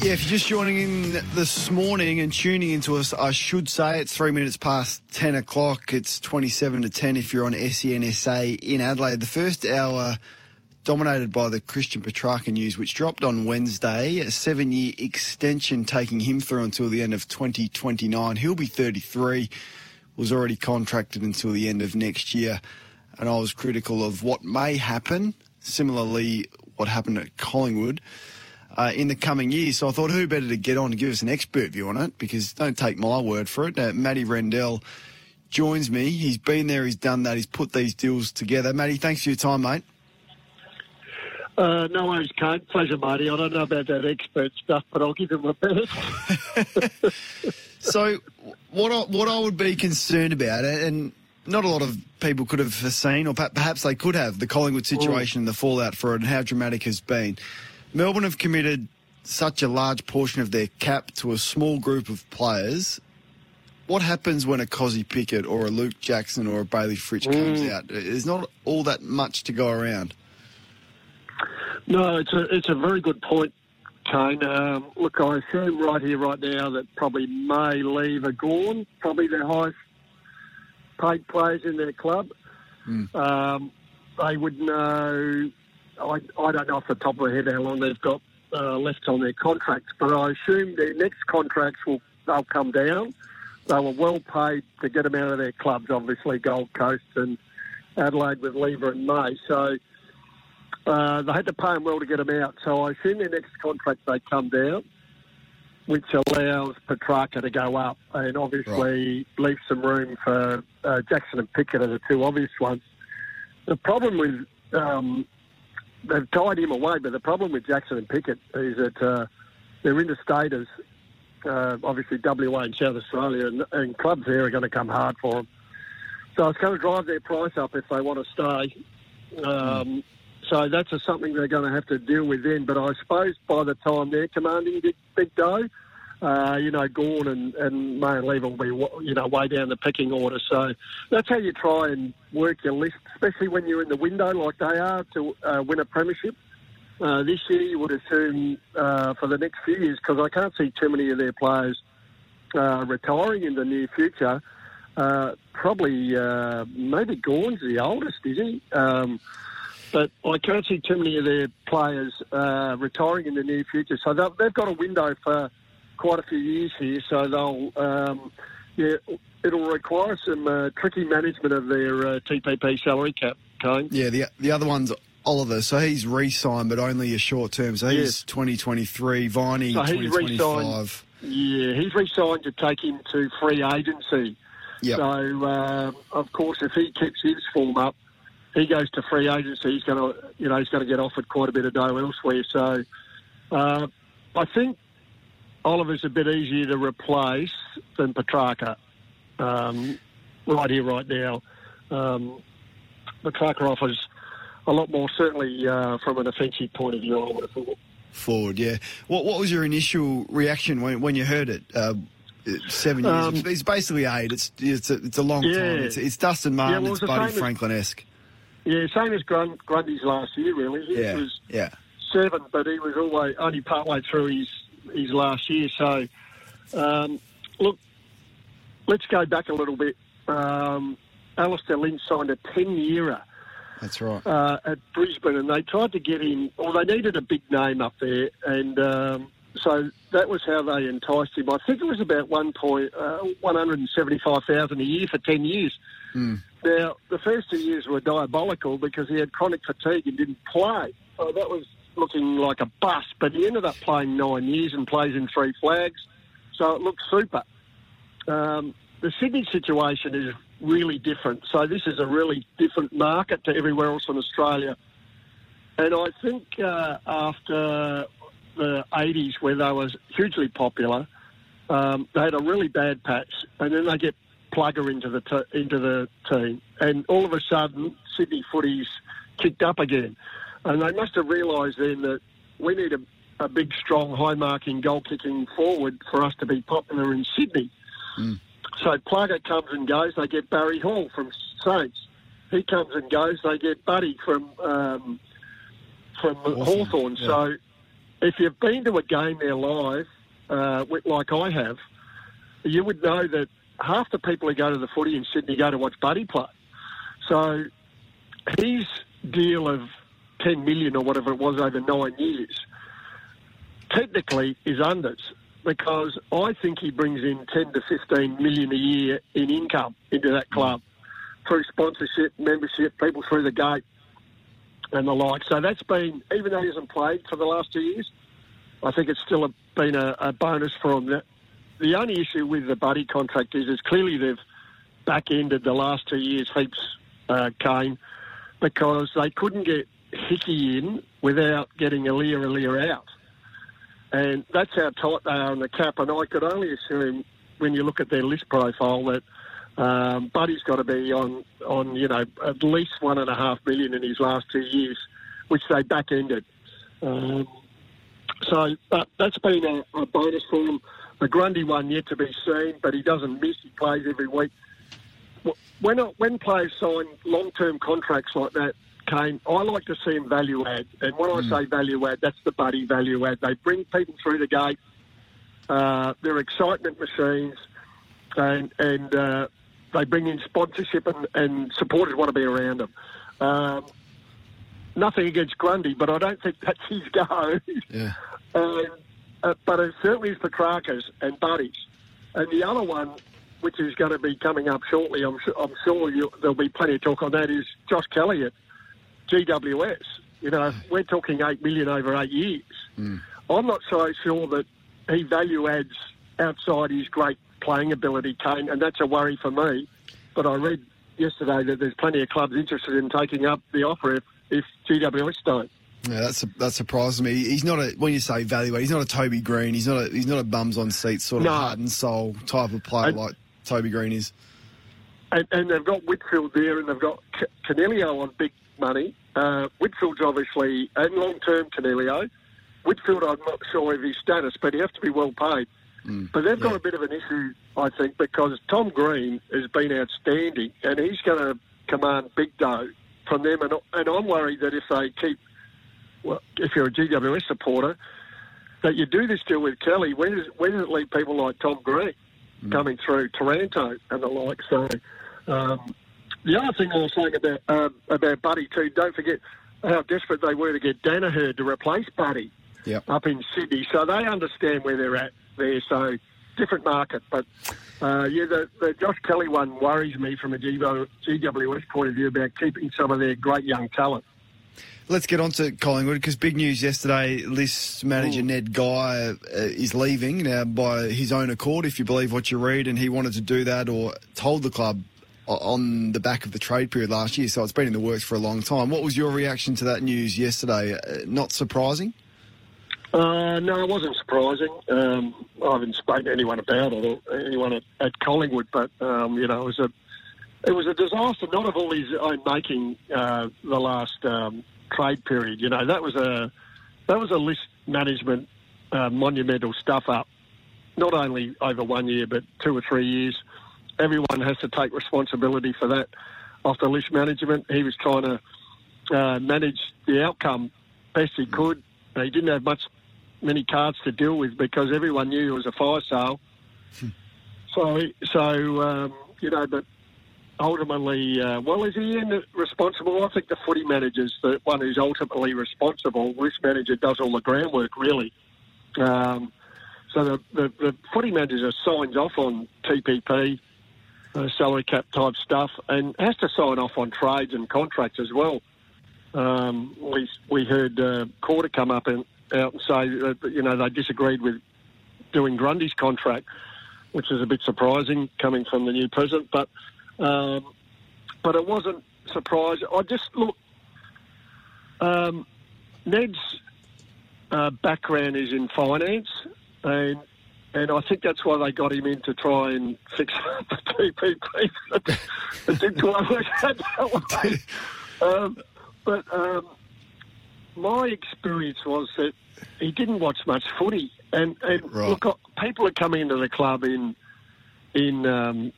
Yeah, if you're just joining in this morning and tuning into us, I should say it's three minutes past 10 o'clock. It's 27 to 10 if you're on SENSA in Adelaide. The first hour dominated by the Christian Petracca news, which dropped on Wednesday. A seven year extension taking him through until the end of 2029. He'll be 33, was already contracted until the end of next year. And I was critical of what may happen. Similarly, what happened at Collingwood uh, in the coming years. So I thought, who better to get on to give us an expert view on it? Because don't take my word for it. Uh, Matty Rendell joins me. He's been there, he's done that, he's put these deals together. Matty, thanks for your time, mate. Uh, no worries, Kate. Pleasure, Marty. I don't know about that expert stuff, but I'll give him a best. so, what I, what I would be concerned about, and not a lot of people could have foreseen, or perhaps they could have, the Collingwood situation and the fallout for it and how dramatic it has been. Melbourne have committed such a large portion of their cap to a small group of players. What happens when a Kozzy Pickett or a Luke Jackson or a Bailey Fritsch comes out? There's not all that much to go around. No, it's a it's a very good point, Kane. Um, look, I assume right here, right now, that probably may leave a Gawn, probably their highest paid players in their club. Um, they would know. I, I don't know off the top of my head how long they've got uh, left on their contracts, but I assume their next contracts will they'll come down. They were well paid to get them out of their clubs, obviously Gold Coast and Adelaide with Lever and May. So uh, they had to pay them well to get them out. So I assume their next contract they come down, which allows Petracca to go up and obviously leave some room for uh, Jackson and Pickett are the two obvious ones. The problem with um, they've tied him away, but the problem with Jackson and Pickett is that uh, they're interstaters, uh, obviously WA and South Australia, and, and clubs there are going to come hard for them. So it's going to drive their price up if they want to stay. Um, So that's a, something they're going to have to deal with then. But I suppose by the time they're commanding big, big dough, uh, you know, Gawn and, and May and Lever will be, you know, way down the picking order. So that's how you try and work your list, especially when you're in the window like they are to uh, win a premiership. Uh, this year, you would assume uh, for the next few years, because I can't see too many of their players uh, retiring in the near future. Uh, probably, maybe Gawn's the oldest, is he? Um, but I can't see too many of their players retiring in the near future. So they've got a window for quite a few years here. So they'll, um, yeah, it'll require some uh, tricky management of their uh, TPP salary cap, Kane. Yeah, the the other one's Oliver. So he's re-signed, but only a short term. So he's Yes. 2023, Viney So he's 2025. Yeah, he's re-signed to take him to free agency. Yep. So, uh, of course, if he keeps his form up, he goes to free agency. He's going to, you know, he's going to get offered quite a bit of dough elsewhere. So, uh, I think Oliver's a bit easier to replace than Petracca. Um, right here, right now, um, Petracca offers a lot more, certainly uh, from an offensive point of view. I would have thought. Forward, yeah. What what was your initial reaction when, when you heard it? Uh, seven years. Um, it's basically eight. It's it's a, it's a long Yeah. time. It's, it's Dustin Martin. Yeah, well, it's it's Buddy Franklin esque. Yeah, same as Grun- Grundy's last year, really. He Yeah, was yeah. seven, but he was always only partway through his his last year. So, um, look, let's go back a little bit. Um, Alastair Lynch signed a ten-yearer That's right. uh, at Brisbane, and they tried to get him, or they needed a big name up there, and um, so that was how they enticed him. I think it was about one point uh, one hundred and seventy five thousand a year for ten years. Now the first two years were diabolical because he had chronic fatigue and didn't play. So that was looking like a bust. But he ended up playing nine years and plays in three flags, so it looks super. Um, the Sydney situation is really different. So this is a really different market to everywhere else in Australia. And I think uh, after the 80s, where they was hugely popular, um, they had a really bad patch, and then they get Plugger into the t- into the team, and all of a sudden Sydney footy's kicked up again, and they must have realised then that we need a, a big, strong, high-marking, goal-kicking forward for us to be popular in Sydney. So Plugger comes and goes. They get Barry Hall from Saints. He comes and goes. They get Buddy from um, from Hawthorn. yeah. So if you've been to a game there live, uh, like I have, you would know that half the people who go to the footy in Sydney go to watch Buddy play. So his deal of 10 million or whatever it was over nine years technically is unders because I think he brings in 10 to 15 million a year in income into that club through sponsorship, membership, people through the gate and the like. So that's been, even though he hasn't played for the last two years, I think it's still a, been a, a bonus for him. The, only issue with the Buddy contract is, is clearly they've back-ended the last two years heaps, uh, Kane, because they couldn't get Hickey in without getting Aliir Aliir out. And that's how tight they are on the cap. And I could only assume when you look at their list profile that um, Buddy's got to be on, on, you know, at least one and a half million in his last two years, which they back-ended. Um, so but that's been a, a bonus for him. The Grundy one yet to be seen, but he doesn't miss. He plays every week. When when players sign long-term contracts like that, I like to see them value add. And when I say value add, that's the buddy value add. They bring people through the gate. Uh, they're excitement machines, and and uh, they bring in sponsorship, and, and supporters want to be around them. Um, nothing against Grundy, but I don't think that's his go. Yeah. Um, uh, but it certainly is Petracca's and Buddies. And the other one, which is going to be coming up shortly, I'm, su- I'm sure you, there'll be plenty of talk on that, is Josh Kelly at GWS. You know, we're talking eight million over eight years. Hmm. I'm not so sure that he value adds outside his great playing ability, Kane, and that's a worry for me. But I read yesterday that there's plenty of clubs interested in taking up the offer if, if GWS don't. Yeah, that's that surprises me. He's not a when you say value, he's not a Toby Green. He's not a he's not a bums on seats sort of No. heart and soul type of player And- like Toby Green is. and, and they've got Whitfield there, and they've got Coniglio on big money. Uh, Whitfield's obviously and long term Coniglio. Whitfield, I'm not sure of his status, but he has to be well paid. But they've got a bit of an issue, I think, because Tom Green has been outstanding, and he's going to command big dough from them. And, and I'm worried that if they keep, well, if you're a GWS supporter, that you do this deal with Kelly, where does, where does it leave people like Tom Green coming through Taranto and the like? So um, the other thing I was saying about um, about Buddy too, don't forget how desperate they were to get Danaher to replace Buddy Yep. up in Sydney, so they understand where they're at there. So different market, but uh, yeah, the, the Josh Kelly one worries me from a GW, GWS point of view about keeping some of their great young talent. Let's get on to Collingwood because big news yesterday. List manager Ned Guy uh, is leaving now by his own accord, if you believe what you read, and he wanted to do that or told the club on the back of the trade period last year. So it's been in the works for a long time. What was your reaction to that news yesterday? Uh, not surprising. Uh, no, it wasn't surprising. Um, I haven't spoken to anyone about it or anyone at, at Collingwood, but um, you know, it was a it was a disaster, not of all his own making. Uh, the last um, trade period, you know, that was a that was a list management uh, monumental stuff up. Not only over one year, but two or three years. Everyone has to take responsibility for that. After list management, he was trying to uh, manage the outcome best he could. He didn't have much many cards to deal with because everyone knew it was a fire sale. so, so um, you know, but ultimately, uh, well, is he in responsible? I think the footy manager's the one who's ultimately responsible. Risk manager does all the groundwork, really. Um, so the, the, the footy manager signs off on TPP, uh, salary cap type stuff, and has to sign off on trades and contracts as well. Um, we we heard uh, Quarter come up and out and say that you know they disagreed with doing Grundy's contract, which is a bit surprising coming from the new president. But um, but it wasn't surprising. I just look. Um, Ned's uh, background is in finance, and and I think that's why they got him in to try and fix the PPP. it didn't quite work out that way. Um, but um, my experience was that he didn't watch much footy, and, and Right. look, people are coming into the club in in um,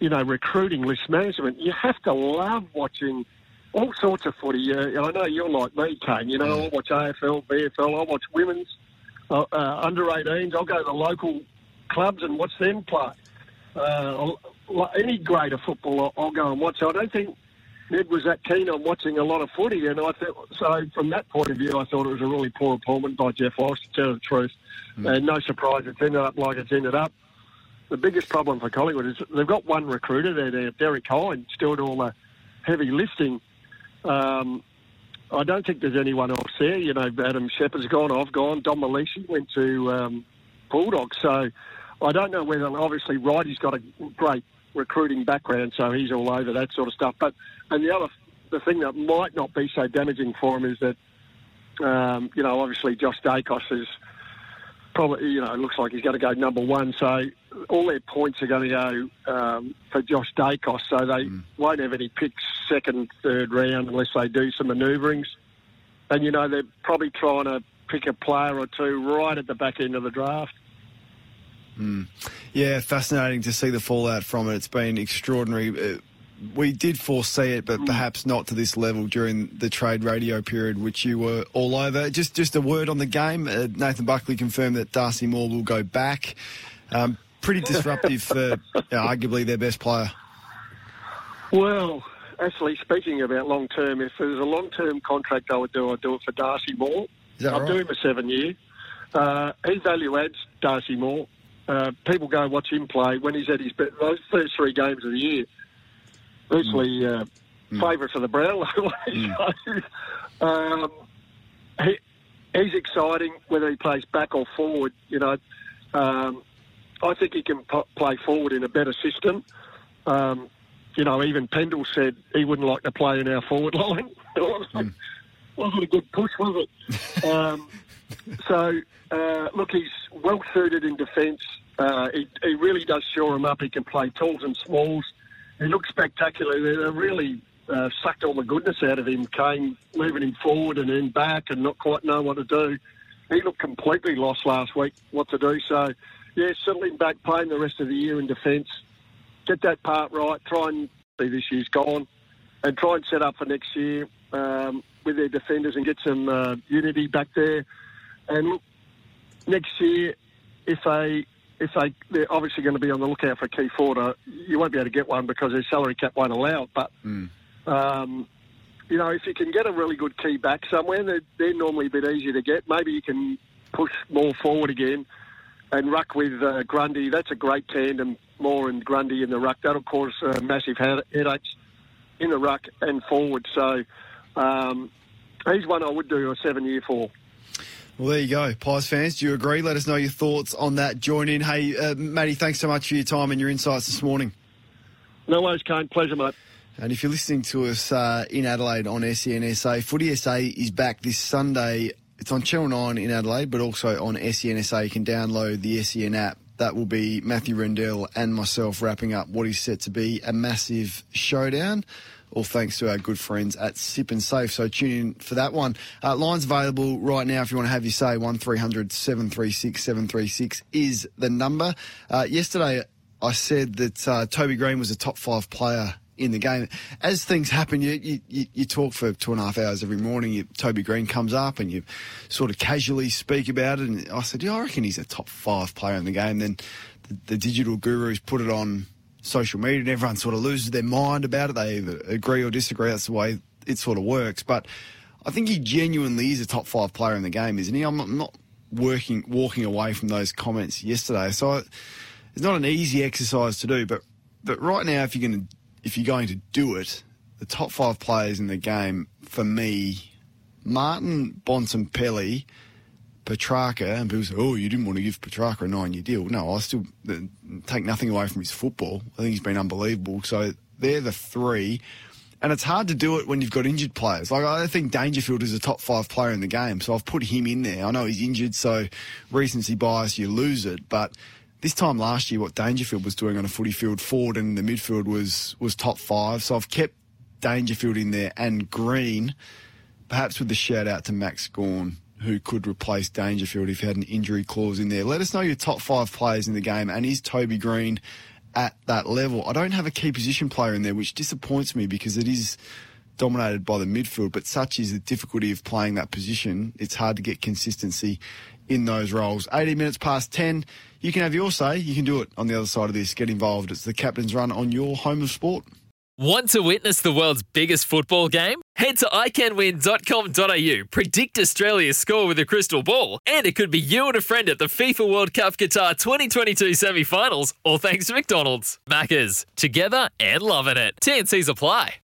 you know recruiting list management. You have to love watching all sorts of footy. Uh, I know you're like me, Kane. You know, I watch AFL, VFL, I watch women's uh, uh, under 18s. I'll go to the local clubs and watch them play. Uh, any grade of football, I'll, I'll go and watch. I don't think Ned was that keen on watching a lot of footy, and I thought so. From that point of view, I thought it was a really poor appointment by Jeff Walsh. To tell the truth, and no surprise, it's ended up like it's ended up. The biggest problem for Collingwood is they've got one recruiter there, there Derek Hine, still doing all the heavy lifting. Um, I don't think there's anyone else there. You know, Adam Shepard's gone, I've gone. Don Malishi went to um, Bulldogs. So I don't know whether, obviously, Righty's got a great recruiting background, so he's all over that sort of stuff. But, and the other, the thing that might not be so damaging for him is that, um, you know, obviously Josh Daicos is probably, you know, it looks like he's going to go number one. So all their points are going to go um, for Josh Daicos. So they hmm. won't have any picks second, third round unless they do some manoeuvrings. And, you know, they're probably trying to pick a player or two right at the back end of the draft. Hmm. Yeah, fascinating to see the fallout from it. It's been extraordinary. Uh, We did foresee it, but perhaps not to this level during the trade radio period, which you were all over. Just, just a word on the game. Uh, Nathan Buckley confirmed that Darcy Moore will go back. Um, pretty disruptive for uh, arguably their best player. Well, actually, speaking about long term, if there's a long term contract I would do, I'd do it for Darcy Moore. That I'll do right? him a seven year. Uh, he value adds Darcy Moore. Uh, people go and watch him play when he's at his best. Those first three games of the year, virtually uh, favourite for the Brownlow. so, um, he, he's exciting whether he plays back or forward. You know, um, I think he can p- play forward in a better system. Um, you know, even Pendle said he wouldn't like to play in our forward line. Wasn't a good push, was it? um, so, uh, look, he's well suited in defence. Uh, he, he really does shore him up. He can play talls and smalls. He looked spectacular. They really uh, sucked all the goodness out of him, came moving him forward and then back and not quite know what to do. He looked completely lost last week, what to do. So, yeah, settle him back, playing the rest of the year in defence. Get that part right. Try and see this year's gone and try and set up for next year um, with their defenders and get some uh, unity back there. And look, next year, if they if they they're obviously going to be on the lookout for a key forward, uh, you won't be able to get one because their salary cap won't allow it. But um, you know, if you can get a really good key back somewhere, they're, they're normally a bit easier to get. Maybe you can push more forward again and ruck with uh, Grundy. That's a great tandem, Moore and Grundy in the ruck. That'll cause uh, massive head- headaches in the ruck and forward. So um, he's one I would do a seven year for. Well, there you go. Pies fans, do you agree? Let us know your thoughts on that. Join in. Hey, uh, Matty, thanks so much for your time and your insights this morning. No worries, Kane. Pleasure, mate. And if you're listening to us uh, in Adelaide on SENSA, Footy SA is back this Sunday. It's on Channel 9 in Adelaide, but also on SENSA. You can download the SEN app. That will be Matthew Rendell and myself wrapping up what is set to be a massive showdown. All thanks to our good friends at Sip and Safe. So tune in for that one. Uh, lines available right now if you want to have your say. 1300 736 736 is the number. Uh, yesterday, I said that uh, Toby Green was a top five player in the game. As things happen, you, you, you, talk for two and a half hours every morning. You, Toby Green comes up and you sort of casually speak about it. And I said, yeah, I reckon he's a top five player in the game. Then the, the digital gurus put it on social media and everyone sort of loses their mind about it. They either agree or disagree. That's the way it sort of works. But I think he genuinely is a top five player in the game, isn't he? I'm not, not working walking away from those comments yesterday. So it's not an easy exercise to do, but but right now, if you're going to if you're going to do it, the top five players in the game for me, Martin Bontempelli. Petracca, and people say, "Oh, you didn't want to give Petracca a nine-year deal." No, I still take nothing away from his football. I think he's been unbelievable. So they're the three, and it's hard to do it when you've got injured players. Like I think Dangerfield is a top five player in the game, so I've put him in there. I know he's injured, so recency bias, you lose it. But this time last year, what Dangerfield was doing on a footy field forward and the midfield was was top five. So I've kept Dangerfield in there and Green, perhaps with the shout out to Max Gawn who could replace Dangerfield if he had an injury clause in there. Let us know your top five players in the game, and is Toby Green at that level? I don't have a key position player in there, which disappoints me because it is dominated by the midfield, but such is the difficulty of playing that position. It's hard to get consistency in those roles. 80 minutes past 10. You can have your say. You can do it on the other side of this. Get involved. It's the captain's run on your home of sport. Want to witness the world's biggest football game? Head to iCanWin.com.au, predict Australia's score with a crystal ball, and it could be you and a friend at the FIFA World Cup Qatar 2022 semi finals, all thanks to McDonald's. Maccas, together and loving it. TNCs apply.